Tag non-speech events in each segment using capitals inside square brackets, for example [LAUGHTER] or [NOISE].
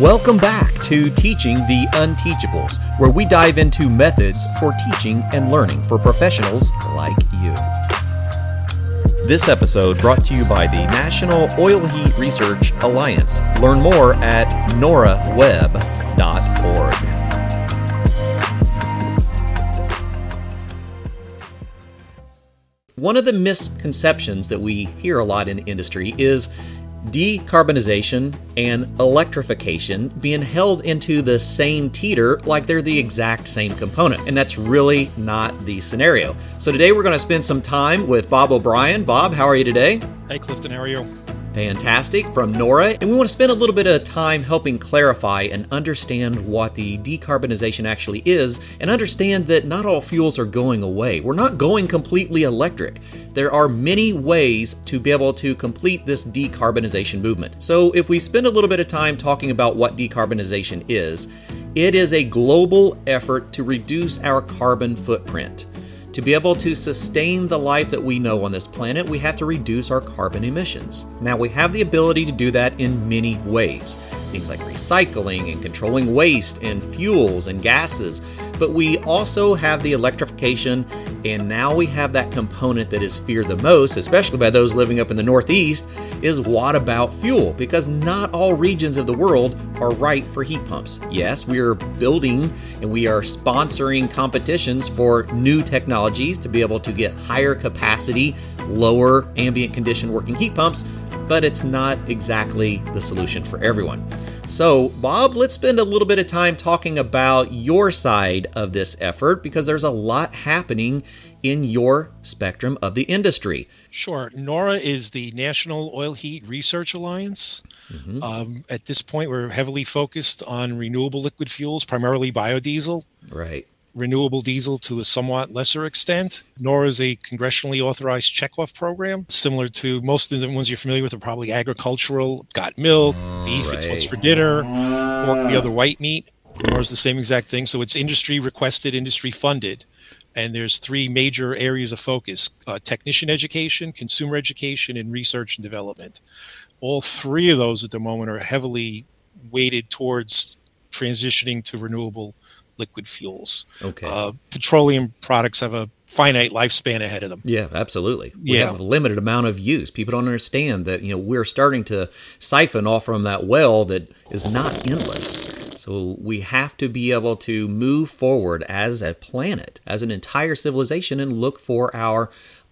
Welcome back to Teaching the Unteachables, where we dive into methods for teaching and learning for professionals like you. This episode brought to you by the National Oil Heat Research Alliance. Learn more at noraweb.org. One of the misconceptions that we hear a lot in industry is decarbonization and electrification being held into the same teeter like they're the exact same component. And that's really not the scenario. So today we're going to spend some time with Bob O'Brien. Bob, how are you today? Hey, Clifton, how are you? Fantastic from NORA. And we want to spend a little bit of time helping clarify and understand what the decarbonization actually is and understand that not all fuels are going away. We're not going completely electric. There are many ways to be able to complete this decarbonization movement. So, if we spend a little bit of time talking about what decarbonization is, it is a global effort to reduce our carbon footprint. To be able to sustain the life that we know on this planet, we have to reduce our carbon emissions. Now, we have the ability to do that in many ways things like recycling and controlling waste and fuels and gases. But we also have the electrification, and now we have that component that is feared the most, especially by those living up in the Northeast, is what about fuel? Because not all regions of the world are right for heat pumps. Yes, we are building and we are sponsoring competitions for new technologies to be able to get higher capacity, lower ambient condition working heat pumps but it's not exactly the solution for everyone. So, Bob, let's spend a little bit of time talking about your side of this effort because there's a lot happening in your spectrum of the industry. Sure. NORA is the National Oil Heat Research Alliance. Mm-hmm. Um, at this point, we're heavily focused on renewable liquid fuels, primarily biodiesel. Right renewable diesel to a somewhat lesser extent. NORA is a congressionally authorized checkoff program, similar to most of the ones you're familiar with are probably agricultural, got milk, beef, right. it's what's for dinner, pork, the other white meat. NORA is the same exact thing. So it's industry requested, industry funded. And there's three major areas of focus uh, technician education, consumer education, and research and development. All three of those at the moment are heavily weighted towards transitioning to renewable liquid fuels. Okay. Uh, petroleum products have a finite lifespan ahead of them. Yeah, absolutely. We yeah. have a limited amount of use. People don't understand that, you know, we're starting to siphon off from that well that is not endless. So we have to be able to move forward as a planet, as an entire civilization and look for our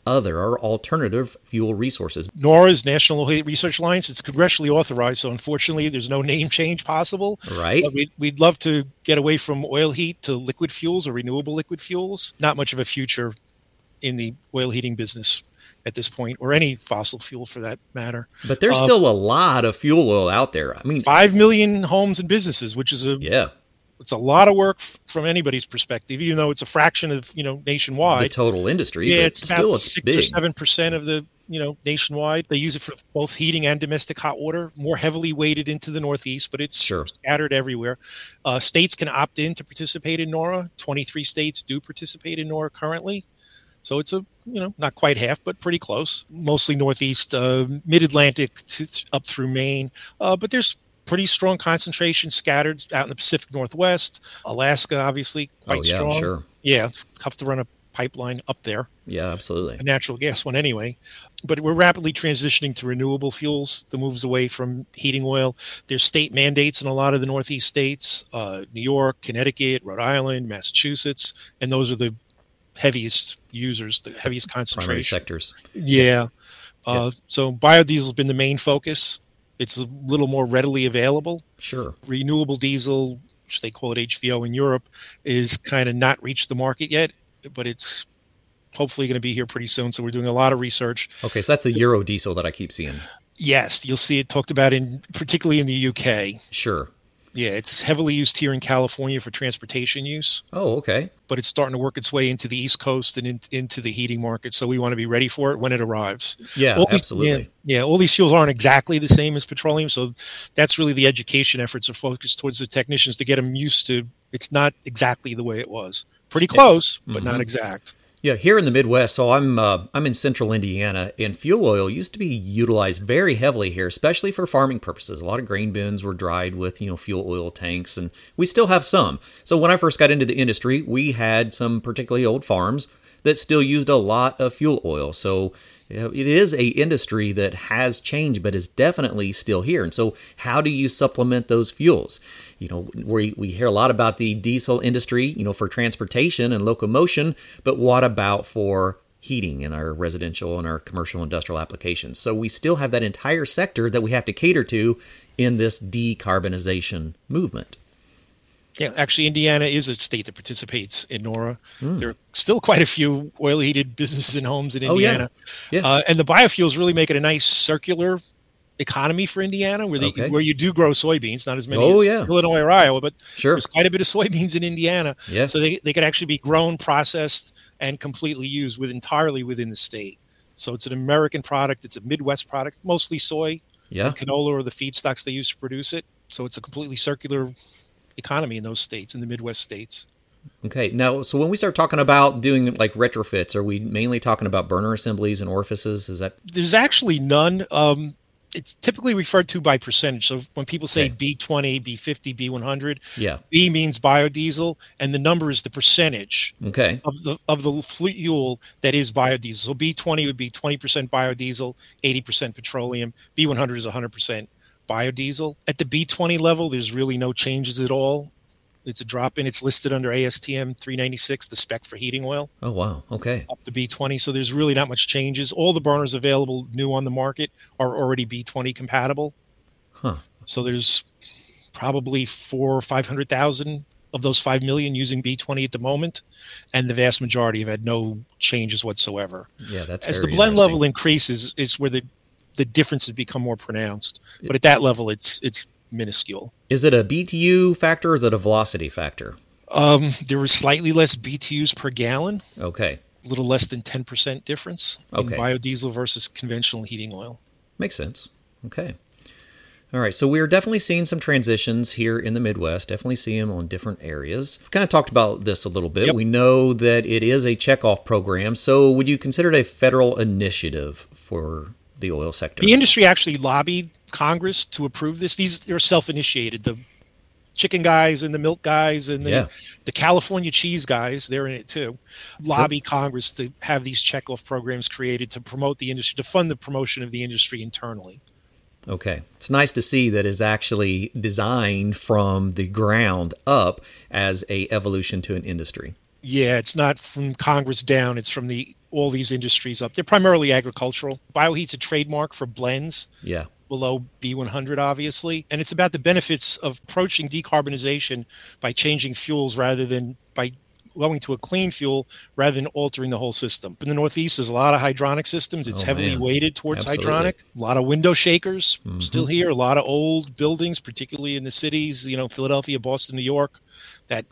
other or alternative fuel resources. NORA's National Heat Research Alliance, it's congressionally authorized, so unfortunately there's no name change possible. Right. We'd, we'd love to get away from oil heat to liquid fuels or renewable liquid fuels. Not much of a future in the oil heating business at this point, or any fossil fuel for that matter. But there's uh, still a lot of fuel oil out there. I mean, five million homes and businesses, which is a yeah it's a lot of work from anybody's perspective, even though it's a fraction of you know nationwide. The total industry, yeah, it's about six big. or seven percent of the you know nationwide. They use it for both heating and domestic hot water. More heavily weighted into the Northeast, but it's sure. scattered everywhere. Uh, states can opt in to participate in NORA. Twenty three states do participate in NORA currently. So it's a you know not quite half, but pretty close. Mostly Northeast, uh, Mid Atlantic up through Maine, uh, but there's pretty strong concentration scattered out in the Pacific Northwest. Alaska, obviously, quite oh, yeah, strong. Sure. Yeah, it's tough to run a pipeline up there. Yeah, absolutely. A natural gas one, anyway. But we're rapidly transitioning to renewable fuels. The moves away from heating oil. There's state mandates in a lot of the Northeast states: uh, New York, Connecticut, Rhode Island, Massachusetts, and those are the heaviest users, the heaviest concentration Primary sectors. Yeah. Uh, yeah. So biodiesel has been the main focus. It's a little more readily available. Sure. Renewable diesel, which they call it HVO in Europe, is kind of not reached the market yet, but it's hopefully going to be here pretty soon. So we're doing a lot of research. Okay, so that's the Euro diesel that I keep seeing. Yes, you'll see it talked about in particularly in the UK. Sure. Yeah, it's heavily used here in California for transportation use. Oh, okay. But it's starting to work its way into the East Coast and in, into the heating market. So we want to be ready for it when it arrives. Yeah, all these, absolutely. Yeah, yeah, all these fuels aren't exactly the same as petroleum. So that's really the education efforts are focused towards the technicians to get them used to it's not exactly the way it was. Pretty close, but mm-hmm. not exact. Yeah, here in the Midwest, so I'm uh, I'm in central Indiana, and fuel oil used to be utilized very heavily here, especially for farming purposes. A lot of grain bins were dried with you know fuel oil tanks, and we still have some. So when I first got into the industry, we had some particularly old farms that still used a lot of fuel oil. So it is a industry that has changed, but is definitely still here. And so, how do you supplement those fuels? You know, we, we hear a lot about the diesel industry, you know, for transportation and locomotion, but what about for heating in our residential and our commercial industrial applications? So, we still have that entire sector that we have to cater to in this decarbonization movement. Yeah, actually, Indiana is a state that participates in NORA. Mm. There are still quite a few oil heated businesses and homes in Indiana. Oh, yeah. yeah. Uh, and the biofuels really make it a nice circular economy for Indiana where, the, okay. where you do grow soybeans, not as many oh, as yeah. Illinois or Iowa, but sure. there's quite a bit of soybeans in Indiana. Yeah. So they, they could actually be grown, processed, and completely used with entirely within the state. So it's an American product. It's a Midwest product, mostly soy, yeah. canola or the feedstocks they use to produce it. So it's a completely circular economy in those states, in the Midwest states. Okay. Now, so when we start talking about doing like retrofits, are we mainly talking about burner assemblies and orifices? Is that there's actually none. Um, it's typically referred to by percentage. So when people say okay. B20, B50, B100, yeah, B means biodiesel, and the number is the percentage okay. of the of the fuel that is biodiesel. So B20 would be 20% biodiesel, 80% petroleum. B100 is 100% biodiesel. At the B20 level, there's really no changes at all. It's a drop in. It's listed under ASTM 396, the spec for heating oil. Oh, wow. Okay. Up to B20. So there's really not much changes. All the burners available new on the market are already B20 compatible. Huh. So there's probably four or 500,000 of those 5 million using B20 at the moment. And the vast majority have had no changes whatsoever. Yeah, that's As the blend level increases, is where the the differences become more pronounced. But at that level, it's it's minuscule. Is it a BTU factor or is it a velocity factor? Um, there was slightly less BTUs per gallon. Okay. A little less than 10% difference okay. in biodiesel versus conventional heating oil. Makes sense. Okay. All right, so we're definitely seeing some transitions here in the Midwest. Definitely see them on different areas. We've kind of talked about this a little bit. Yep. We know that it is a checkoff program. So, would you consider it a federal initiative for the oil sector. The industry actually lobbied Congress to approve this. These they're self-initiated. The chicken guys and the milk guys and the, yeah. the California cheese guys, they're in it too. Lobby sure. Congress to have these checkoff programs created to promote the industry, to fund the promotion of the industry internally. Okay. It's nice to see that is actually designed from the ground up as a evolution to an industry. Yeah, it's not from Congress down, it's from the all these industries up. They're primarily agricultural. Bioheat's a trademark for blends. Yeah. Below B100, obviously. And it's about the benefits of approaching decarbonization by changing fuels rather than by going to a clean fuel rather than altering the whole system. In the Northeast, there's a lot of hydronic systems. It's oh, heavily man. weighted towards Absolutely. hydronic. A lot of window shakers mm-hmm. still here. A lot of old buildings, particularly in the cities, you know, Philadelphia, Boston, New York, that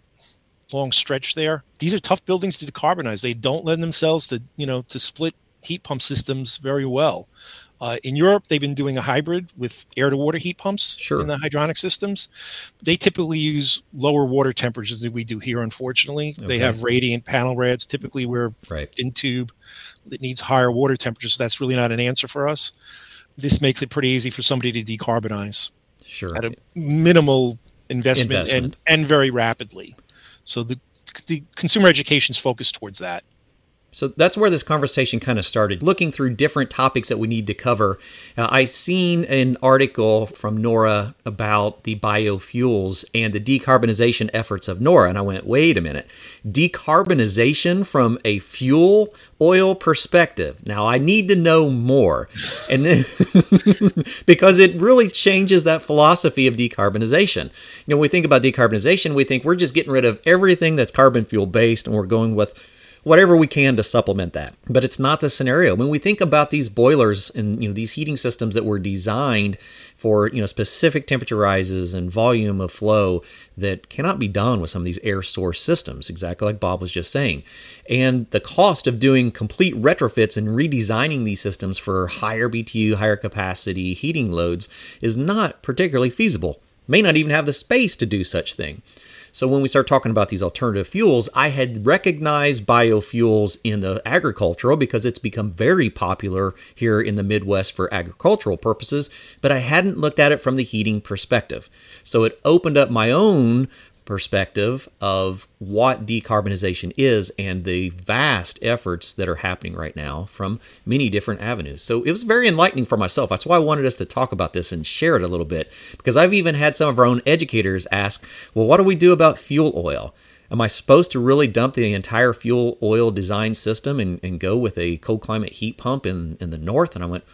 long stretch there. These are tough buildings to decarbonize. They don't lend themselves to, you know, to split heat pump systems very well. Uh, in Europe, they've been doing a hybrid with air to water heat pumps sure. in the hydronic systems. They typically use lower water temperatures than we do here, unfortunately. Okay. They have radiant panel rads. Typically, we're right. in tube that needs higher water temperatures. So that's really not an answer for us. This makes it pretty easy for somebody to decarbonize. Sure. At a minimal investment, investment. And, and very rapidly. So the the consumer education is focused towards that. So that's where this conversation kind of started, looking through different topics that we need to cover. Uh, I seen an article from NORA about the biofuels and the decarbonization efforts of NORA, and I went, wait a minute, decarbonization from a fuel oil perspective. Now I need to know more, and then [LAUGHS] because it really changes that philosophy of decarbonization. You know, when we think about decarbonization, we think we're just getting rid of everything that's carbon fuel based, and we're going with whatever we can to supplement that. But it's not the scenario. When we think about these boilers and you know these heating systems that were designed for you know specific temperature rises and volume of flow that cannot be done with some of these air source systems, exactly like Bob was just saying. And the cost of doing complete retrofits and redesigning these systems for higher BTU, higher capacity heating loads is not particularly feasible may not even have the space to do such thing. So when we start talking about these alternative fuels, I had recognized biofuels in the agricultural because it's become very popular here in the Midwest for agricultural purposes, but I hadn't looked at it from the heating perspective. So it opened up my own perspective of what decarbonization is and the vast efforts that are happening right now from many different avenues. So it was very enlightening for myself. That's why I wanted us to talk about this and share it a little bit because I've even had some of our own educators ask, well, what do we do about fuel oil? Am I supposed to really dump the entire fuel oil design system and, and go with a cold climate heat pump in, in the north? And I went,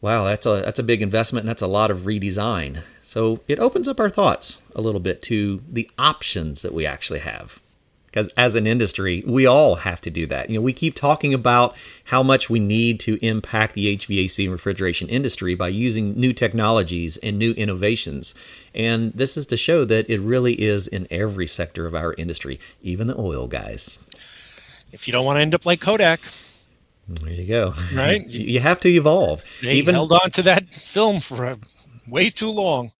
wow, that's a that's a big investment and that's a lot of redesign. So it opens up our thoughts a little bit to the options that we actually have. Because as an industry, we all have to do that. You know, we keep talking about how much we need to impact the HVAC and refrigeration industry by using new technologies and new innovations. And this is to show that it really is in every sector of our industry, even the oil guys. If you don't want to end up like Kodak, there you go. Right? [LAUGHS] you have to evolve. They even held on to that film for a, way too long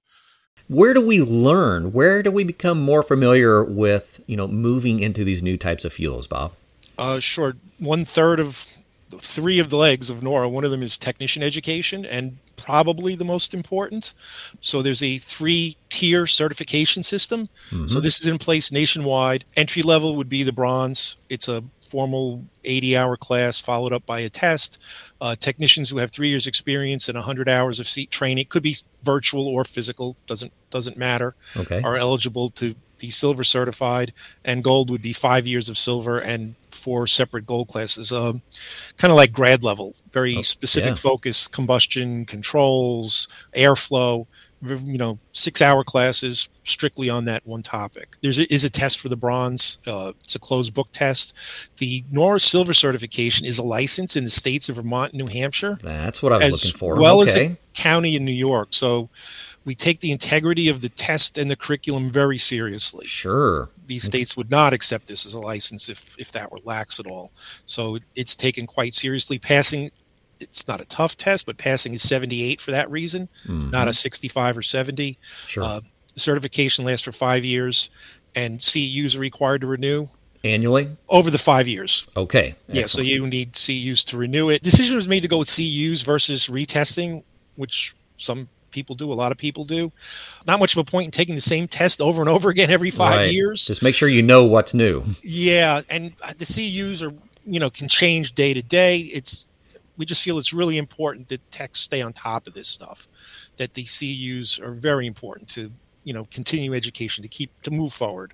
where do we learn? Where do we become more familiar with, you know, moving into these new types of fuels, Bob? Uh, sure. One third of three of the legs of NORA, one of them is technician education and probably the most important. So there's a three tier certification system. Mm-hmm. So this is in place nationwide. Entry level would be the bronze. It's a formal 80 hour class followed up by a test. Uh, technicians who have three years experience and 100 hours of seat training could be virtual or physical doesn't doesn't matter okay. are eligible to be silver certified and gold would be five years of silver and four separate gold classes um, kind of like grad level very oh, specific yeah. focus combustion controls airflow you know six hour classes strictly on that one topic. There's a, is a test for the bronze uh, it's a closed book test. The nora silver certification is a license in the states of vermont and new hampshire. That's what i was looking for. well okay. as a county in new york. So we take the integrity of the test and the curriculum very seriously. Sure. These states would not accept this as a license if if that were lax at all. So it's taken quite seriously passing it's not a tough test, but passing is 78 for that reason, mm-hmm. not a 65 or 70. Sure. Uh, certification lasts for five years, and CEUs are required to renew annually over the five years. Okay. Excellent. Yeah, so you need CEUs to renew it. Decision was made to go with CEUs versus retesting, which some people do, a lot of people do. Not much of a point in taking the same test over and over again every five right. years. Just make sure you know what's new. Yeah, and the CEUs are you know can change day to day. It's we just feel it's really important that techs stay on top of this stuff. That the CEUs are very important to you know continue education to keep to move forward.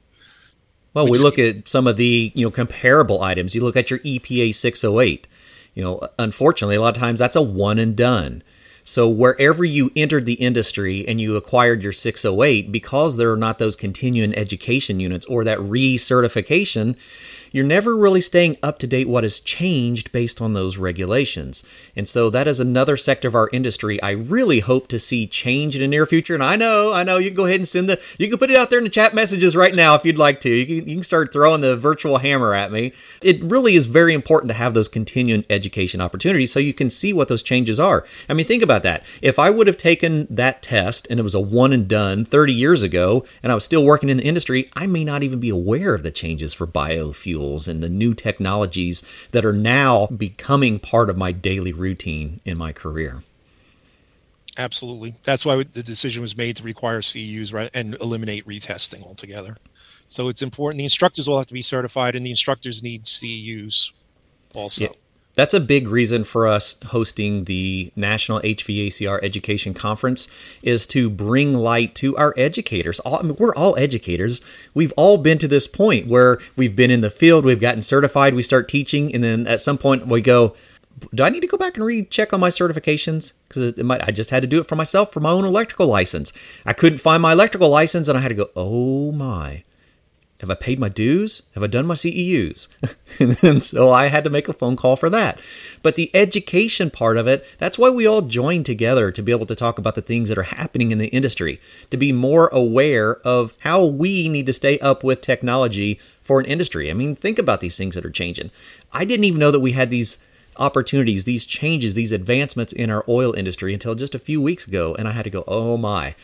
Well, we, we look at some of the you know comparable items. You look at your EPA 608. You know, unfortunately, a lot of times that's a one and done. So wherever you entered the industry and you acquired your 608, because there are not those continuing education units or that recertification, you're never really staying up to date what has changed based on those regulations. And so that is another sector of our industry I really hope to see change in the near future. And I know, I know you can go ahead and send the, you can put it out there in the chat messages right now if you'd like to. You can, you can start throwing the virtual hammer at me. It really is very important to have those continuing education opportunities so you can see what those changes are. I mean, think about that. If I would have taken that test and it was a one and done 30 years ago and I was still working in the industry, I may not even be aware of the changes for biofuel tools and the new technologies that are now becoming part of my daily routine in my career. Absolutely. That's why the decision was made to require CEUs right, and eliminate retesting altogether. So it's important. The instructors will have to be certified, and the instructors need CEUs also. Yeah that's a big reason for us hosting the National HVACR Education Conference is to bring light to our educators. All, I mean, we're all educators. We've all been to this point where we've been in the field, we've gotten certified, we start teaching, and then at some point we go, do I need to go back and recheck on my certifications? Because I just had to do it for myself for my own electrical license. I couldn't find my electrical license, and I had to go, oh my have I paid my dues? Have I done my CEUs? [LAUGHS] and so I had to make a phone call for that. But the education part of it, that's why we all join together to be able to talk about the things that are happening in the industry, to be more aware of how we need to stay up with technology for an industry. I mean, think about these things that are changing. I didn't even know that we had these opportunities, these changes, these advancements in our oil industry until just a few weeks ago. And I had to go, oh my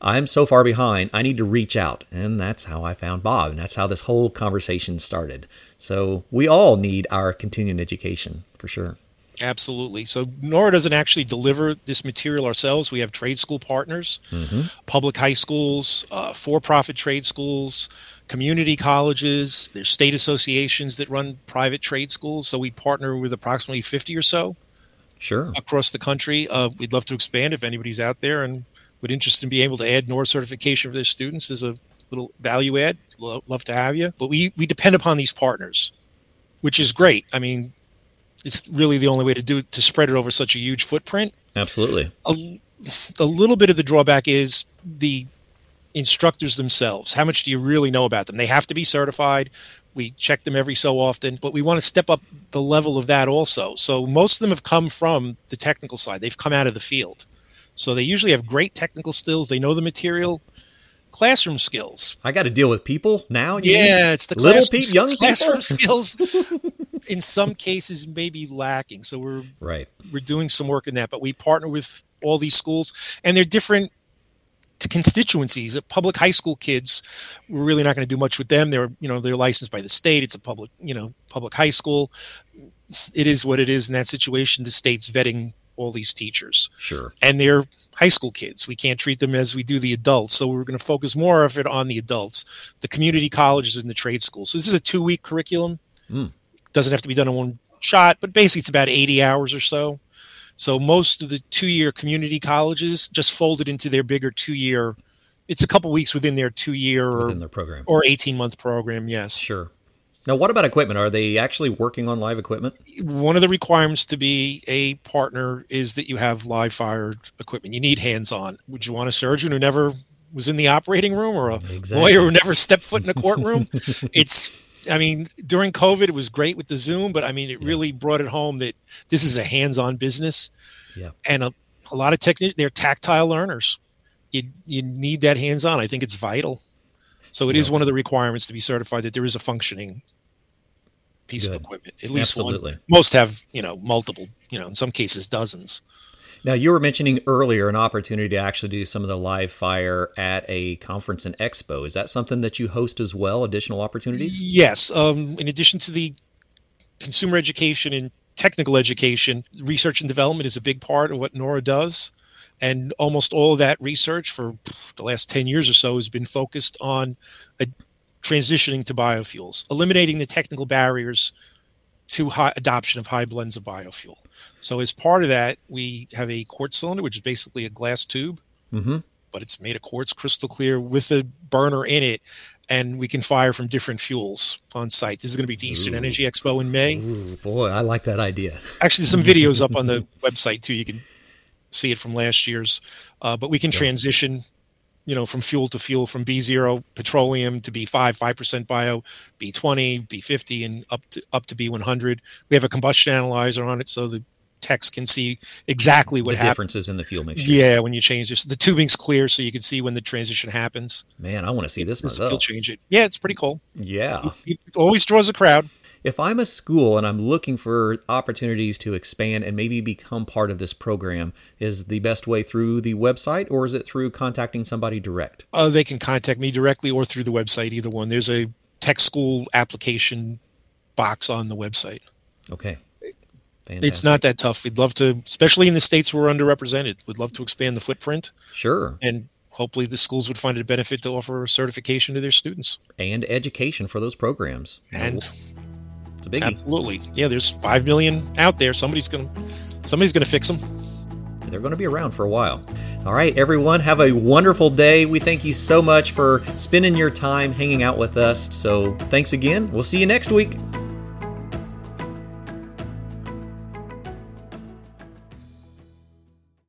I'm so far behind, I need to reach out. And that's how I found Bob. And that's how this whole conversation started. So we all need our continuing education for sure. Absolutely. So Nora doesn't actually deliver this material ourselves. We have trade school partners, mm-hmm. public high schools, uh, for-profit trade schools, community colleges. There's state associations that run private trade schools. So we partner with approximately 50 or so. Sure. Across the country. Uh, we'd love to expand if anybody's out there and would interest in being able to add NORA certification for their students as a little value add. Love to have you. But we, we depend upon these partners, which is great. I mean, it's really the only way to do it, to spread it over such a huge footprint. Absolutely. A, a little bit of the drawback is the instructors themselves. How much do you really know about them? They have to be certified. We check them every so often, but we want to step up the level of that also. So most of them have come from the technical side. They've come out of the field. So they usually have great technical skills. They know the material classroom skills. I got to deal with people now. Yeah, it's the little people, young classroom [LAUGHS] skills. In some cases, maybe lacking. So we're right. We're doing some work in that, but we partner with all these schools, and they're different constituencies. Uh, public high school kids, we're really not going to do much with them. They're you know they're licensed by the state. It's a public you know public high school. It is what it is in that situation. The state's vetting all these teachers. Sure. And they're high school kids. We can't treat them as we do the adults. So we're going to focus more of it on the adults, the community colleges and the trade schools. So this is a two week curriculum. Mm. Doesn't have to be done in one shot, but basically it's about 80 hours or so. So most of the two year community colleges just folded into their bigger two year. It's a couple weeks within their two year or, their program or 18 month program. Yes. Sure. Now, what about equipment? Are they actually working on live equipment? One of the requirements to be a partner is that you have live fired equipment. You need hands on. Would you want a surgeon who never was in the operating room or a exactly. lawyer who never stepped foot in a courtroom? [LAUGHS] it's, I mean, during COVID, it was great with the Zoom, but I mean, it yeah. really brought it home that this is a hands on business. Yeah. And a, a lot of techniques, they're tactile learners. You, you need that hands on. I think it's vital. So it yeah. is one of the requirements to be certified that there is a functioning piece Good. of equipment. At least Absolutely. one. Most have, you know, multiple, you know, in some cases dozens. Now, you were mentioning earlier an opportunity to actually do some of the live fire at a conference and expo. Is that something that you host as well? Additional opportunities? Yes. Um, in addition to the consumer education and technical education, research and development is a big part of what Nora does. And almost all of that research for the last 10 years or so has been focused on a transitioning to biofuels, eliminating the technical barriers to high adoption of high blends of biofuel. So as part of that, we have a quartz cylinder, which is basically a glass tube, mm-hmm. but it's made of quartz, crystal clear, with a burner in it, and we can fire from different fuels on site. This is going to be the Eastern Ooh. Energy Expo in May. Ooh, boy, I like that idea. Actually, some [LAUGHS] videos up on the website too. You can see it from last year's, uh, but we can yeah. transition you know, from fuel to fuel, from B0 petroleum to B5, 5% bio, B20, B50, and up to up to B100. We have a combustion analyzer on it, so the techs can see exactly what the happens. differences in the fuel mixture. Yeah, when you change this, the tubing's clear, so you can see when the transition happens. Man, I want to see this myself. You'll change it. Yeah, it's pretty cool. Yeah, it, it always draws a crowd if I'm a school and I'm looking for opportunities to expand and maybe become part of this program, is the best way through the website or is it through contacting somebody direct? Uh, they can contact me directly or through the website, either one. There's a tech school application box on the website. Okay. Fantastic. It's not that tough. We'd love to, especially in the states where we're underrepresented, we'd love to expand the footprint. Sure. And hopefully the schools would find it a benefit to offer certification to their students and education for those programs. And it's a biggie. Absolutely. Yeah, there's five million out there. Somebody's gonna somebody's gonna fix them. They're going to be around for a while. All right, everyone, have a wonderful day. We thank you so much for spending your time hanging out with us. So, thanks again. We'll see you next week.